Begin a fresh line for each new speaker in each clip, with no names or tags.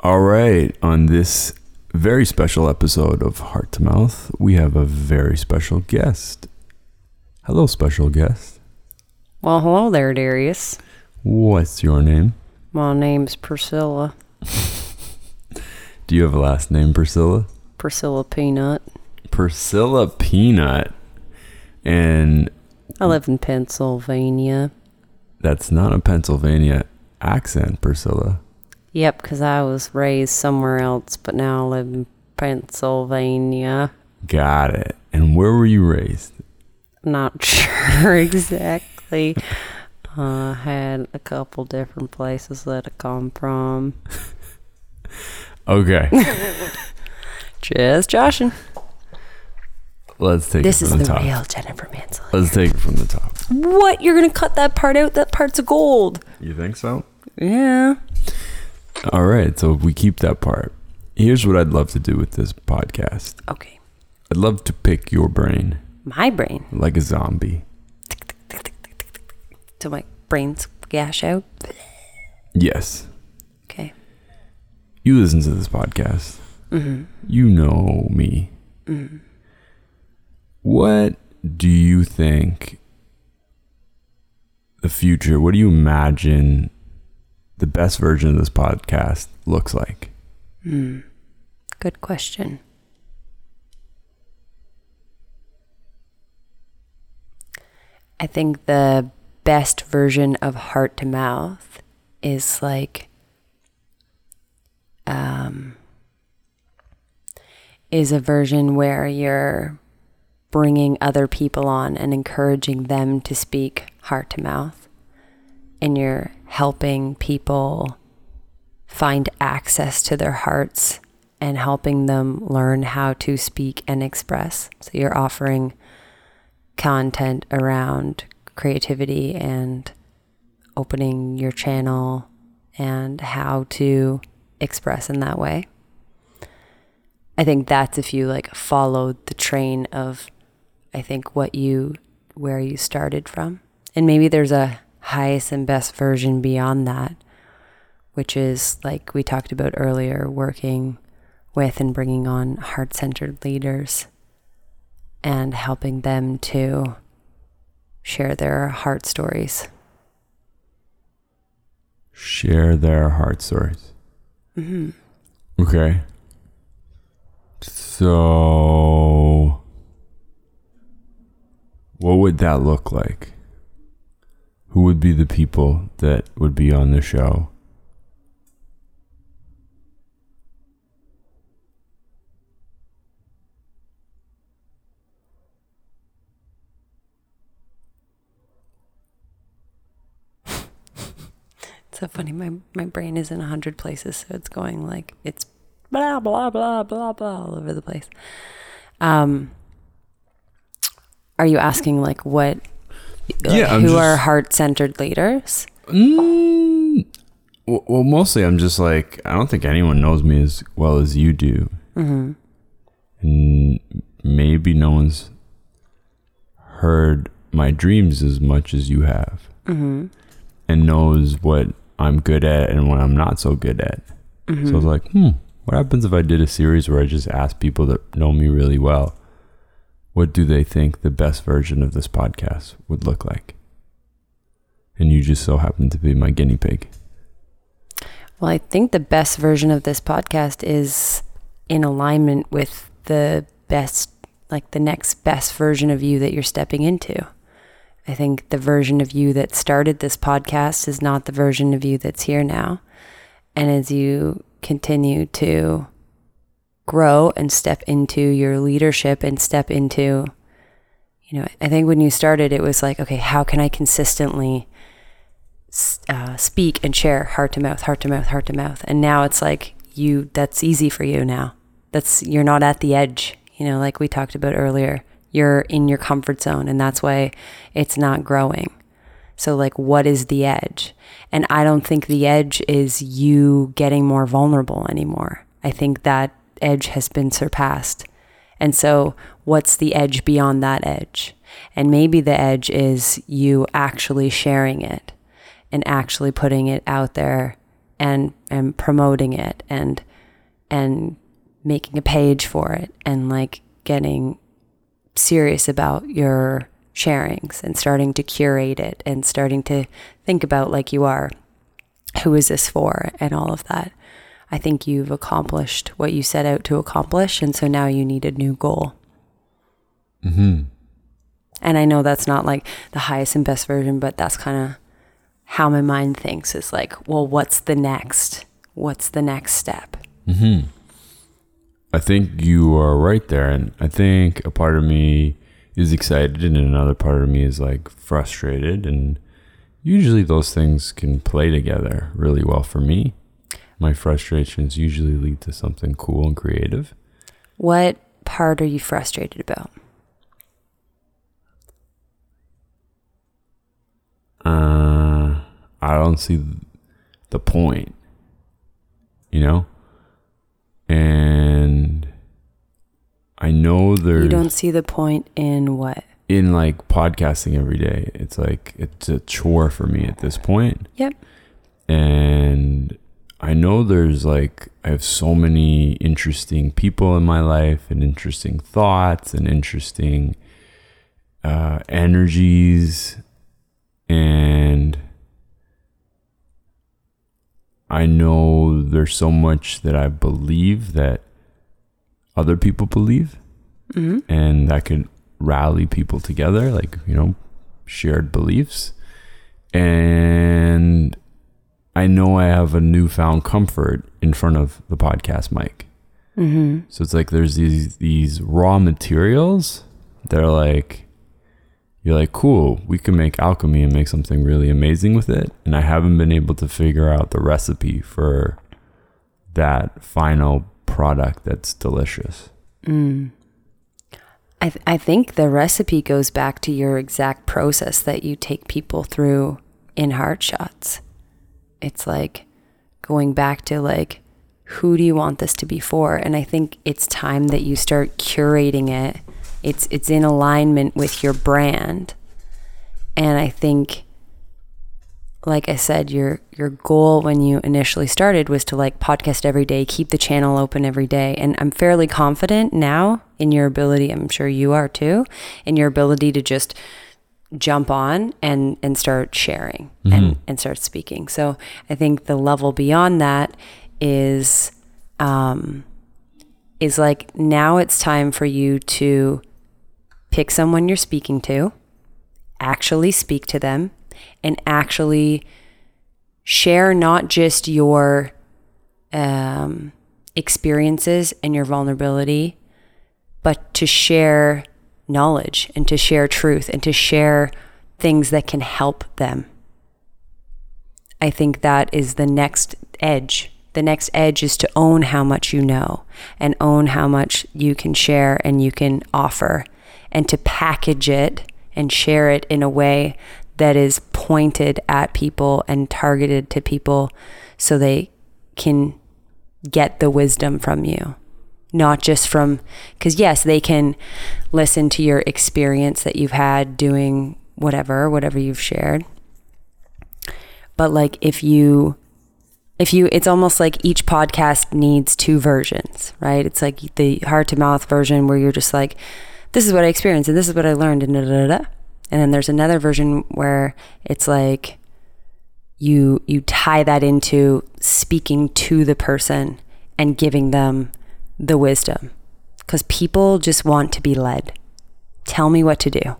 All right, on this very special episode of Heart to Mouth, we have a very special guest. Hello, special guest.
Well, hello there, Darius.
What's your name?
My name's Priscilla.
Do you have a last name, Priscilla?
Priscilla Peanut.
Priscilla Peanut. And
I live in Pennsylvania.
that's not a Pennsylvania accent, Priscilla.
Yep, 'cause I was raised somewhere else, but now I live in Pennsylvania.
Got it. And where were you raised?
Not sure exactly. uh, had a couple different places that I come from.
Okay,
Just joshing.
let's take
This
it
is
from
the
the, top.
real Jennifer Mansell.
Let's take it from the top.
What? You're gonna cut that part out? That part's gold.
You think so?
Yeah.
All right, so if we keep that part. Here's what I'd love to do with this podcast.
Okay.
I'd love to pick your brain
My brain.
like a zombie.
Till my brains gash out.
Yes.
Okay.
You listen to this podcast.
Mm-hmm.
You know me. What do you think the future, what do you imagine the best version of this podcast looks like?
Good question. I think the best version of heart to mouth is like um is a version where you're bringing other people on and encouraging them to speak heart to mouth and you're helping people find access to their hearts and helping them learn how to speak and express. So you're offering content around creativity and opening your channel and how to express in that way. I think that's if you like followed the train of I think what you where you started from. And maybe there's a highest and best version beyond that which is like we talked about earlier, working with and bringing on heart centered leaders and helping them to share their heart stories.
Share their heart stories.
Mm-hmm.
Okay. So, what would that look like? Who would be the people that would be on the show?
So funny. My, my brain is in a hundred places, so it's going like it's blah blah blah blah blah all over the place. Um, are you asking like what?
Yeah,
who
just-
are heart centered leaders?
Mm, well, mostly I'm just like I don't think anyone knows me as well as you do,
Mm-hmm.
and maybe no one's heard my dreams as much as you have,
Mm-hmm.
and knows what I'm good at and what I'm not so good at.
Mm-hmm.
So I was like, hmm, what happens if I did a series where I just ask people that know me really well, what do they think the best version of this podcast would look like? And you just so happen to be my guinea pig.
Well, I think the best version of this podcast is in alignment with the best, like the next best version of you that you're stepping into. I think the version of you that started this podcast is not the version of you that's here now. And as you continue to grow and step into your leadership and step into, you know, I think when you started, it was like, okay, how can I consistently uh, speak and share heart to mouth, heart to mouth, heart to mouth. And now it's like you, that's easy for you now. That's, you're not at the edge, you know, like we talked about earlier. You're in your comfort zone, and that's why it's not growing. So, like, what is the edge? And I don't think the edge is you getting more vulnerable anymore. I think that edge has been surpassed. And so, what's the edge beyond that edge? And maybe the edge is you actually sharing it and actually putting it out there and and promoting it and and making a page for it and like getting serious about your sharings and starting to curate it and starting to think about like you are who is this for and all of that i think you've accomplished what you set out to accomplish and so now you need a new goal
Mm-hmm.
and i know that's not like the highest and best version but that's kind of how my mind thinks is like well what's the next what's the next step
Mm-hmm. I think you are right there, and I think a part of me is excited, and another part of me is like frustrated, and usually those things can play together really well for me. My frustrations usually lead to something cool and creative.
what part are you frustrated about
Uh, I don't see the point, you know, and I know there's
you don't see the point in what
in like podcasting every day. It's like it's a chore for me at this point.
Yep.
And I know there's like I have so many interesting people in my life and interesting thoughts and interesting uh, energies and I know there's so much that I believe that other people believe
mm-hmm.
and that could rally people together like you know shared beliefs and i know i have a newfound comfort in front of the podcast mic
Mm-hmm.
so it's like there's these these raw materials that are like you're like cool we can make alchemy and make something really amazing with it and i haven't been able to figure out the recipe for that final product that's delicious
Mm. I, th- I think the recipe goes back to your exact process that you take people through in heart shots. It's like going back to like, who do you want this to be for? And I think it's time that you start curating it. It's it's in alignment with your brand. And I think like I said, your your goal when you initially started was to like podcast every day, keep the channel open every day. And I'm fairly confident now in your ability, I'm sure you are too, in your ability to just jump on and and start sharing and and start speaking. So I think the level beyond that is um is like now it's time for you to pick someone you're speaking to, actually speak to them and actually share not just your um, experiences and your vulnerability, but to share knowledge and to share truth and to share things that can help them. I think that is the next edge. The next edge is to own how much you know and own how much you can share and you can offer and to package it and share it in a way that is pointed at people and targeted to people so they can get the wisdom from you. Not just from, because yes, they can listen to your experience that you've had doing whatever, whatever you've shared. But like if you, if you, it's almost like each podcast needs two versions, right? It's like the heart to mouth version where you're just like, this is what I experienced and this is what I learned and da da da. da. And then there's another version where it's like you you tie that into speaking to the person and giving them the wisdom. Cuz people just want to be led. Tell me what to do.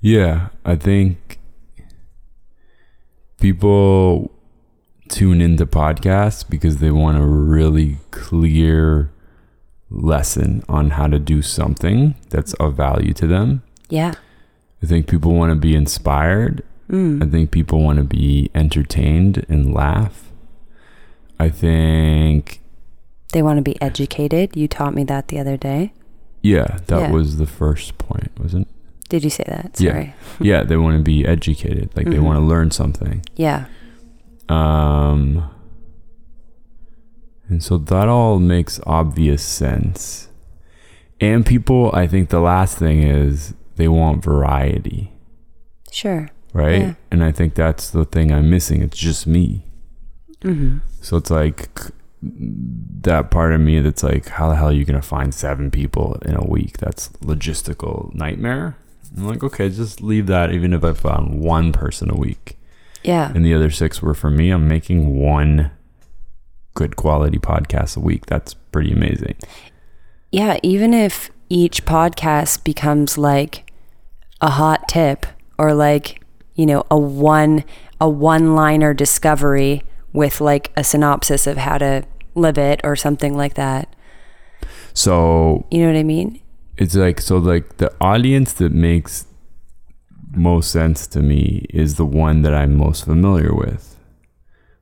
Yeah, I think people tune into podcasts because they want a really clear lesson on how to do something that's of value to them.
Yeah.
I think people want to be inspired.
Mm.
I think people want to be entertained and laugh. I think,
They want to be educated. You taught me that the other day.
yeah, that
Yeah.
was the first point, wasn't
Did you say that?
Yeah.
Sorry.
Yeah, they want to be educated. Like they
Mhm.
want to learn something.
Yeah.
Um, and so that all makes obvious sense. And people, I think the last thing is they want variety,
Sure.
right?
Yeah.
And I think that's the thing I'm missing. It's just me.
Mm-hmm.
So it's like that part of me that's like, how the hell are you going to find seven people in a week? That's logistical nightmare. I'm like, okay, just leave that. Even if I found one person a week
Yeah.
and the other six were for me, I'm making one good quality podcast a week. That's pretty amazing.
Yeah. Even if each podcast becomes like a hot tip or like, you know, a one a one liner discovery with like a synopsis of how to live it or something like that.
So
You know what I mean?
it's like so like the audience that makes most sense to me is the one that I'm most familiar with,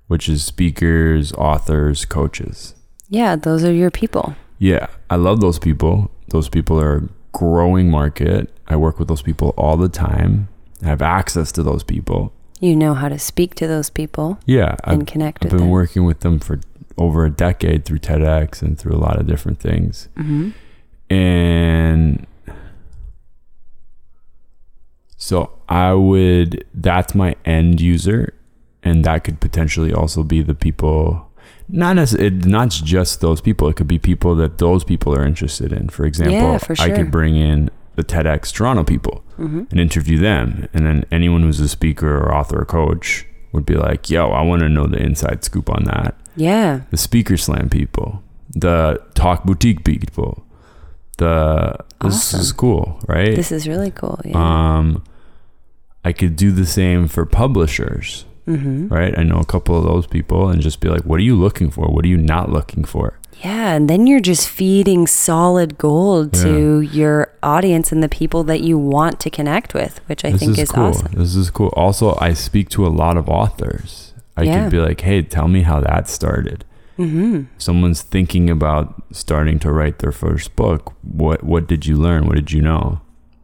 which is speakers, authors, coaches.
Yeah, those are your people.
Yeah, I love those people. Those people are a growing market. I work with those people all the time. I have access to those people.
You know how to speak to those people
Yeah, I've,
and connect
I've been
them.
working with them for over a decade through TEDx and through a lot of different things.
hmm
and so I would that's my end user and that could potentially also be the people not as it not just those people it could be people that those people are interested in. For example
Yeah, for
I could bring in the TEDx Toronto people
hmm
and interview them and then anyone who's a speaker or author or coach would be like yo I want to know the inside scoop on that
Yeah.
the speaker slam people, the talk boutique people, the this is cool, right?
This is really cool. Yeah.
um, I could do the same for publishers,
hmm
right? I know a couple of those people, and just be like, "What are you looking for? What are you not looking for?"
Yeah, and then you're just feeding solid gold to your audience and the people that you want to connect with, which I
this
think
is,
is
cool.
awesome.
This is cool. Also, I speak to a lot of authors. I
Yeah.
could be like, "Hey, tell me how that started."
hmm
Someone's thinking about starting to write their first book. What What did you learn? What did you know?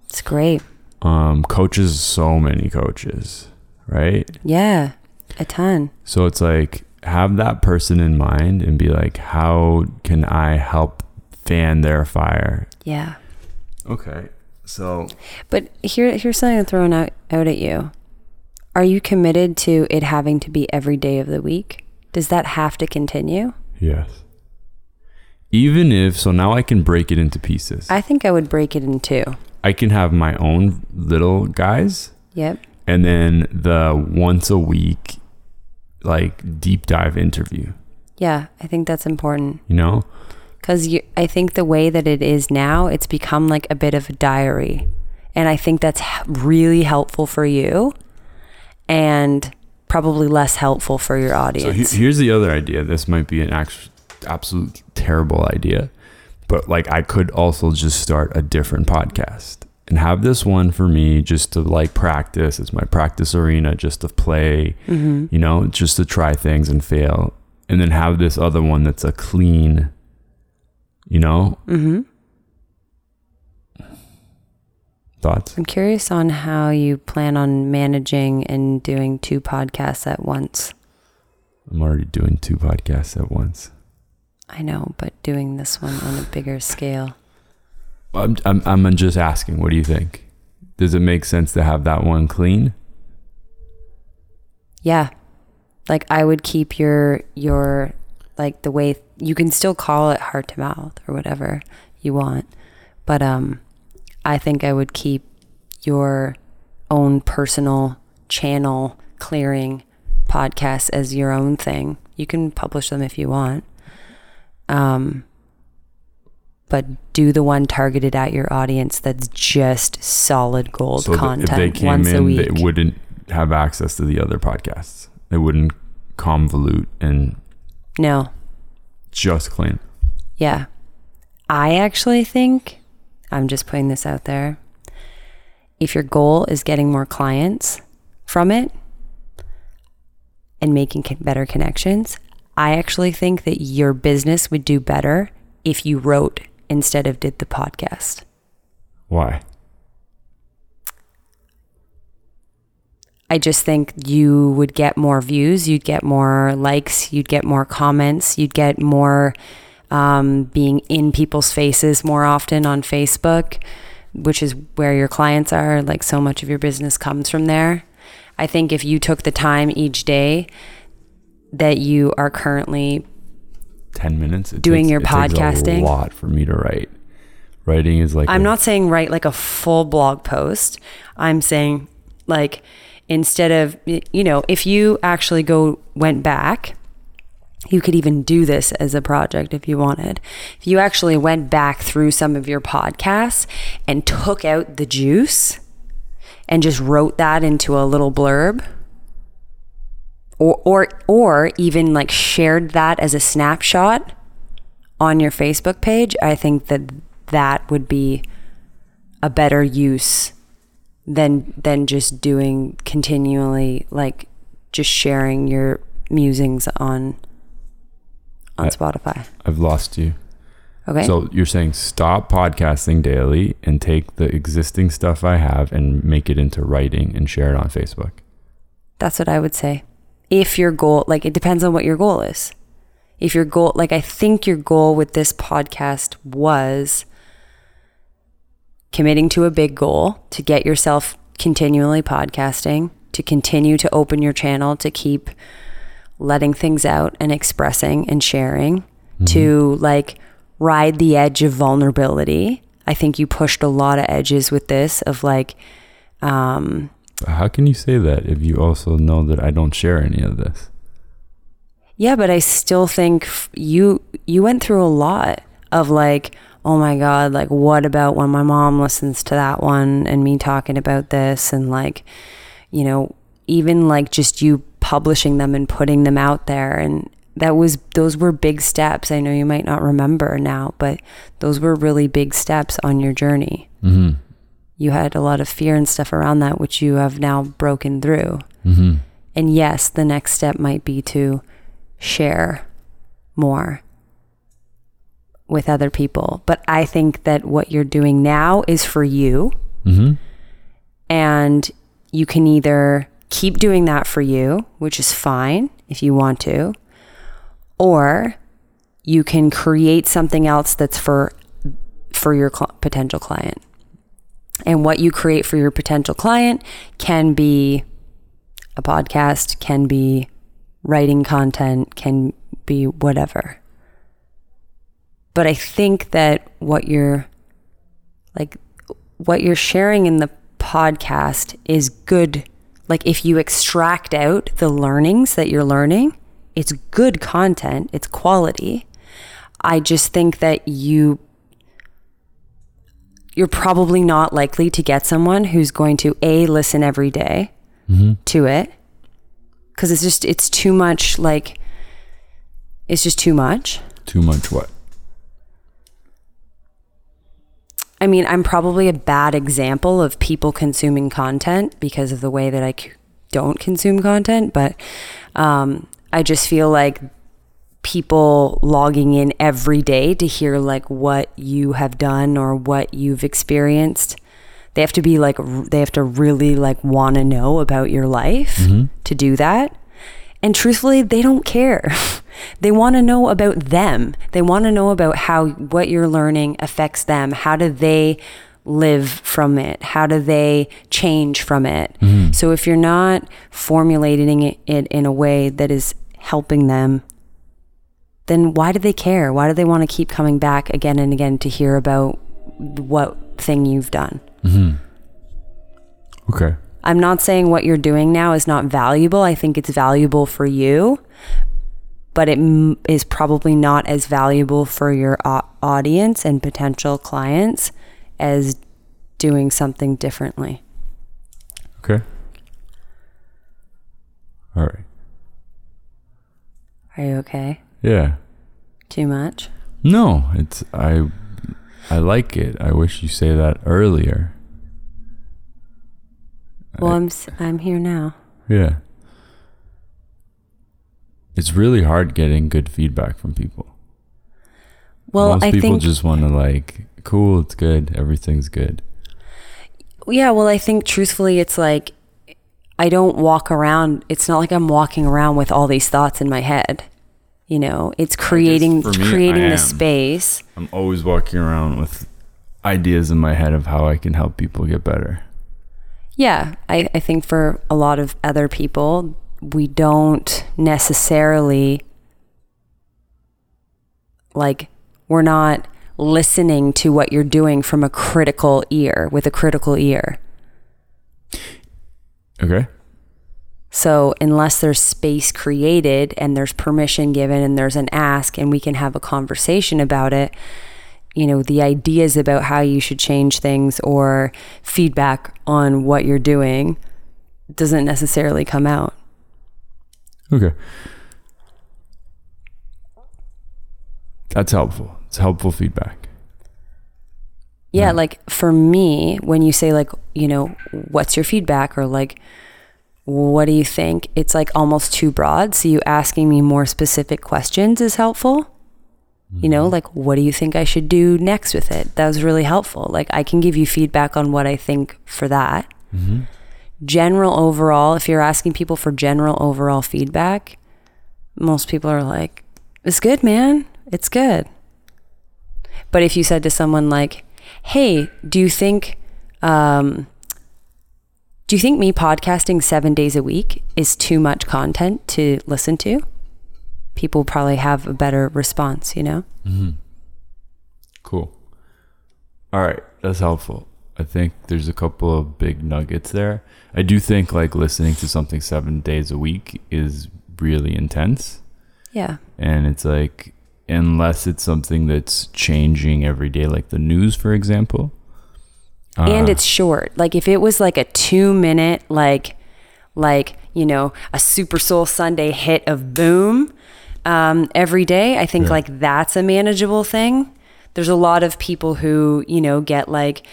It's great.
um, coaches, so many coaches, right?
Yeah, a ton.
So it's like have that person in mind and be like, how can I help fan their fire?
Yeah.
Okay, so
But here, here's something I'm throwing out, out at you. Are you committed to it having to be every day of the week? Does that have to continue?
yes, even if so, now I can break it into pieces. I,
think I would break it in two.
I can have my own little guys,
Yep.
and then the once a week, like deep dive interview.
Yeah, I think that's important.
You know,
Because I think the way that it is now, it's become like a bit of a diary. And I think that's really helpful for you and probably less helpful for your
So
audience.
he- here's the other idea. This might be an act- absolute terrible idea, but like I could also just start a different podcast and have this one for me just to like practice. It's my practice arena just to play,
hmm
you know, just to try things and fail. And then have this other one that's a clean, you know,
hmm
thoughts.
I'm curious on how you plan on managing and doing two podcasts at once.
I'm already doing two podcasts at once.
I know, but doing this one on a bigger scale.
I'm, I'm, I'm just asking, what do you think? Does it make sense to have that one clean?
Yeah. Like I would keep your your like the way you can still call it heart to mouth or whatever you want. But um I think I would keep your own personal channel clearing podcasts as your own thing. You can publish them if you want. Um but do the one targeted at your audience that's just solid gold
so
content
if they came
once a week.
they wouldn't have access to the other podcasts. They wouldn't convolute and
no.
just clean.
Yeah. I actually think, I'm just putting this out there. If your goal is getting more clients from it and making better connections, I actually think that your business would do better if you wrote instead of did the podcast.
Why?
I just think you would get more views, you'd get more likes, you'd get more comments, you'd get more um, being in people's faces more often on Facebook, which is where your clients are. Like so much of your business comes from there. I think if you took the time each day, that you are currently
10 minutes.
Doing
takes-
your podcasting?
a lot for me to write. Writing is like
I'm
a-
not saying write like a full blog post. I'm saying like instead of you know, if you actually go went back, you could even do this as a project if you wanted. If you actually went back through some of your podcasts and took out the juice and just wrote that into a little blurb or or or even like shared that as a snapshot on your Facebook page, I think that that would be a better use than than just doing continually like just sharing your musings on on
I-
Spotify.
I've lost you.
Okay.
So you're saying stop podcasting daily and take the existing stuff I have and make it into writing and share it on Facebook.
That's what I would say. If your goal, like, it depends on what your goal is. If your goal, like, I think your goal with this podcast was committing to a big goal to get yourself continually podcasting, to continue to open your channel, to keep letting things out and expressing and sharing, to like ride the edge of vulnerability. I think you pushed a lot of edges with this of like, um,
How can you say that if you also know that I don't share any of this?
Yeah, but I still think f- you you went through a lot of like, oh my god, like what about when my mom listens to that one and me talking about this and like, you know, even like just you publishing them and putting them out there and that was those were big steps. I know you might not remember now, but those were really big steps on your journey.
Mm-hmm.
You had a lot of fear and stuff around that which you have now broken through.
Mm-hmm.
And yes, the next step might be to share more with other people. But I think that what you're doing now is for you.
Mm-hmm.
And you can either keep doing that for you, which is fine if you want to, or you can create something else that's for for your cl- potential client. And what you create for your potential client can be a podcast, can be writing content, can be whatever. But I think that what you're like what you're sharing in the podcast is good. Like if you extract out the learnings that you're learning, it's good content, it's quality. I just think that you you're probably not likely to get someone who's going to a listen every day mm-hmm. to it because it's just it's too much like it's just too much
Too much what?
I mean i'm probably a bad example of people consuming content because of the way that i c- don't consume content but um, i just feel like people logging in every day to hear like what you have done or what you've experienced they have to be like r- they have to really like want to know about your life to do that and truthfully they don't care. They want to know about them. They want to know about how what you're learning affects them. How do they live from it? How do they change from it? Mm-hmm. So if you're not formulating it, it in a way that is helping them then why do they care? Why do they want to keep coming back again and again to hear about what thing you've done? Mm-hmm.
Okay.
I'm not saying what you're doing now is not valuable. I think it's valuable for you, but it m- is probably not as valuable for your au- audience and potential clients as doing something differently.
Okay. All right.
Are you okay?
Yeah.
Too much?
No, it's I I like it. I wish you say that earlier.
Well, I'm s- I'm here now.
Yeah. It's really hard getting good feedback from people.
Well,
Most
I
people
think
just want to like, cool, it's good, everything's good.
Yeah, well, I think truthfully, it's like I don't walk around. It's not like I'm walking around with all these thoughts in my head. You know, it's creating
me,
creating the space.
I'm always walking around with ideas in my head of how I can help people get better.
Yeah, I, I think for a lot of other people, we don't necessarily like we're not listening to what you're doing from a critical ear with a critical ear.
Okay.
So, unless there's space created and there's permission given and there's an ask and we can have a conversation about it, you know, the ideas about how you should change things or feedback on what you're doing doesn't necessarily come out.
Okay. That's helpful. It's helpful feedback.
Yeah,
Yeah.
like for me, when you say like, you know, what's your feedback or like what do you think? It's like almost too broad. So you asking me more specific questions is helpful. You know, like what do you think I should do next with it? That was really helpful. Like I can give you feedback on what I think for that.
Mm-hmm.
General overall, if you're asking people for general overall feedback, most people are like, "It's good, man. It's good." But if you said to someone like, "Hey, do you think um, do you think me podcasting 7 days a week is too much content to listen to?" People probably have a better response, you know?
Mm-hmm. Cool. All right, that's helpful. I think there's a couple of big nuggets there. I do think like listening to something seven days a week is really intense.
Yeah.
And it's like, unless it's something that's changing every day, like the news, for example.
and
uh,
it's short. Like if it was like a 2 minute like like, you know, a Super Soul Sunday hit of boom um, every day, I think
Yeah.
like that's a manageable thing. There's a lot of people who, you know, get like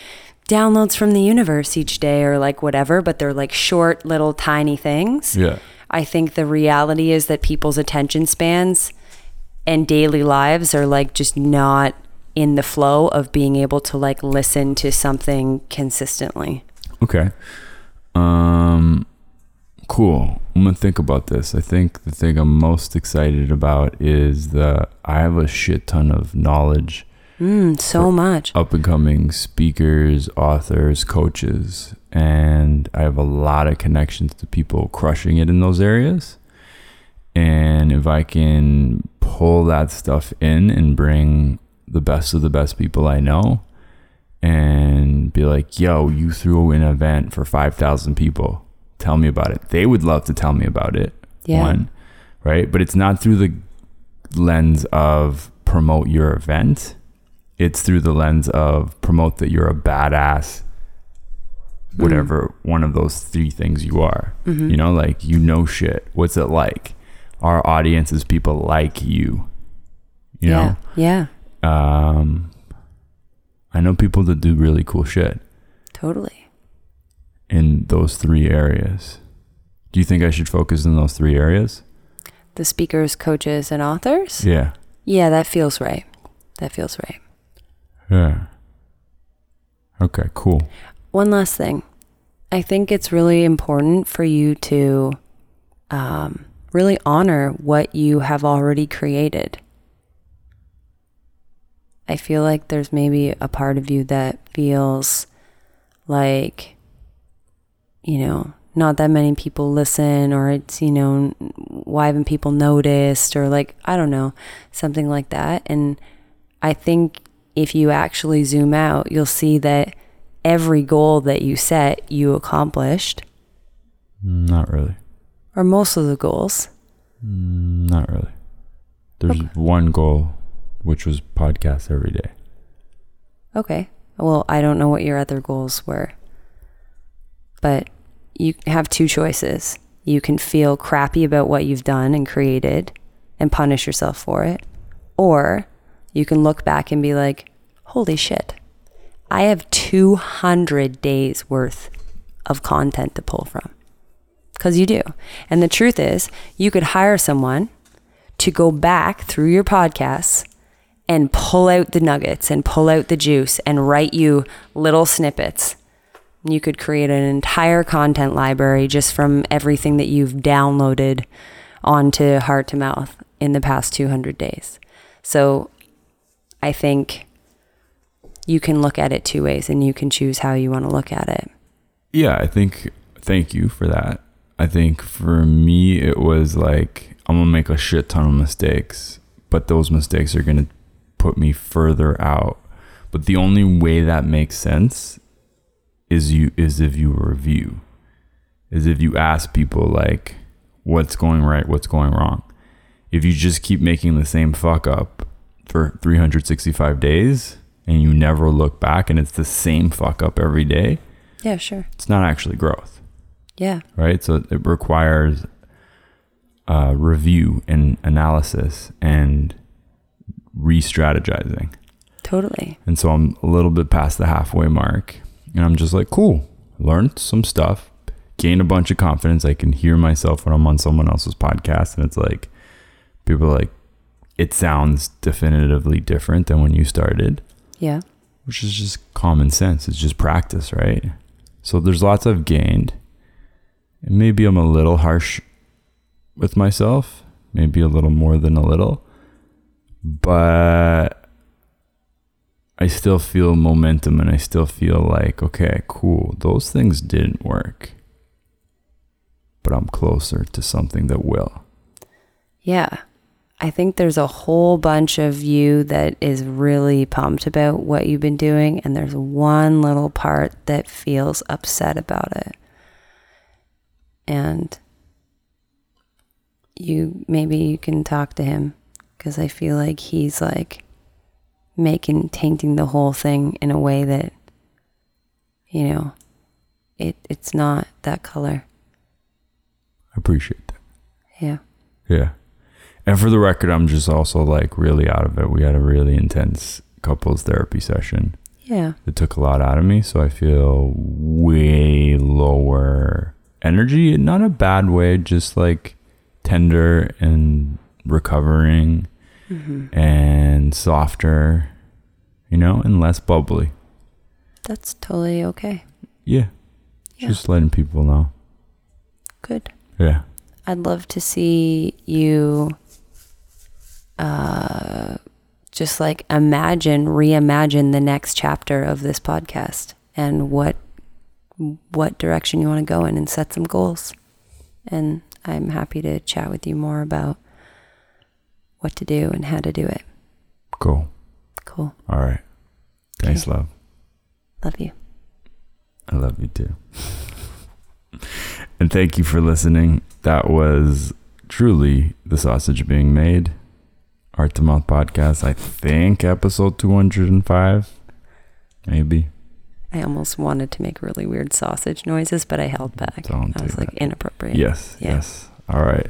downloads from the universe each day or like whatever, but they're like short little tiny things.
yeah.
I think the reality is that people's attention spans and daily lives are like just not in the flow of being able to like listen to something consistently.
Okay. Um cool. I'm to think about this. I think the thing I'm most excited about is the I have a shit ton of knowledge
Mm, so much.
up and coming speakers, authors, coaches, and I have a lot of connections to people crushing it in those areas. And if I can pull that stuff in and bring the best of the best people I know and be like, yo, you threw an event for 5,000 people. Tell me about it. They would love to tell me about it.
Yeah.
One, right? But it's not through the lens of promote your event it's through the lens of promote that you're a badass whatever one of those three things you are
Mhm.
you know like you know shit what's it like our audience is people like you you
yeah. Yeah.
um i know people that do really cool shit
Totally.
In those three areas do you think i should focus in those three areas
The speakers, coaches, and authors?
yeah
Yeah, that feels right. That feels right.
yeah okay cool
One last thing. I think it's really important for you to um, really honor what you have already created. I feel like there's maybe a part of you that feels like, you know, not that many people listen, or it's, you know, why haven't people noticed, or like, I don't know, something like that. And I think if you actually zoom out, you'll see that every goal that you set, you accomplished,
not really
or most of the goals.
Mm, Not really. There's one goal, which was podcast every day.
Okay. Well, I don't know what your other goals were, but you have two choices. You can feel crappy about what you've done and created and punish yourself for it, or you can look back and be like, holy shit, I have 200 days worth of content to pull from. Because you do. And the truth is, you could hire someone to go back through your podcasts and pull out the nuggets and pull out the juice and write you little snippets. You could create an entire content library just from everything that you've downloaded onto Heart to Mouth in the past 200 days. So I think you can look at it two ways and you can choose how you want to look at it.
Yeah, I think. Thank you for that. I think for me, it was like, I'm going to make a shit ton of mistakes, but those mistakes are going to put me further out. But the only way that makes sense is you is if you review, is if you ask people like, what's going right, what's going wrong. If you just keep making the same fuck up for 365 days and you never look back and it's the same fuck up every day,
Yeah, sure.
it's not actually growth,
Yeah.
right? So it requires uh, review and analysis and re strategizing.
Totally.
And so I'm a little bit past the halfway mark. And I'm just like, cool, learned some stuff, gained a bunch of confidence. I can hear myself when I'm on someone else's podcast. And it's like, people are like, it sounds definitively different than when you started,
Yeah.
which is just common sense. It's just practice, right? So there's lots I've gained. And maybe I'm a little harsh with myself, maybe a little more than a little. But I still feel momentum and I still feel like, okay, cool. Those things didn't work. But I'm closer to something that will.
Yeah. I think there's a whole bunch of you that is really pumped about what you've been doing, and there's one little part that feels upset about it. And you maybe you can talk to him because I feel like he's like making tainting the whole thing in a way that you know it it's not that color.
I appreciate that.
Yeah.
Yeah. And for the record, I'm just also like really out of it. We had a really intense couples therapy session.
Yeah.
It took a lot out of me. So I feel way lower energy. Not a bad way, just like tender and recovering
Mm-hmm.
and softer, you know, and less bubbly.
That's totally okay.
Yeah.
Yeah.
Just letting people know.
Good.
Yeah.
I'd love to see you uh just like imagine reimagine the next chapter of this podcast and what what direction you want to go in and set some goals. And I'm happy to chat with you more about what to do and how to do it.
Cool.
Cool.
All right. Thanks,
Okay.
love.
Love you.
I love you too. and thank you for listening. That was truly the sausage being made. Art to Mouth podcast. I think episode 205. Maybe.
I almost wanted to make really weird sausage noises, but I held back.
Don't
I was like inappropriate.
Yes.
Yeah.
Yes. All right.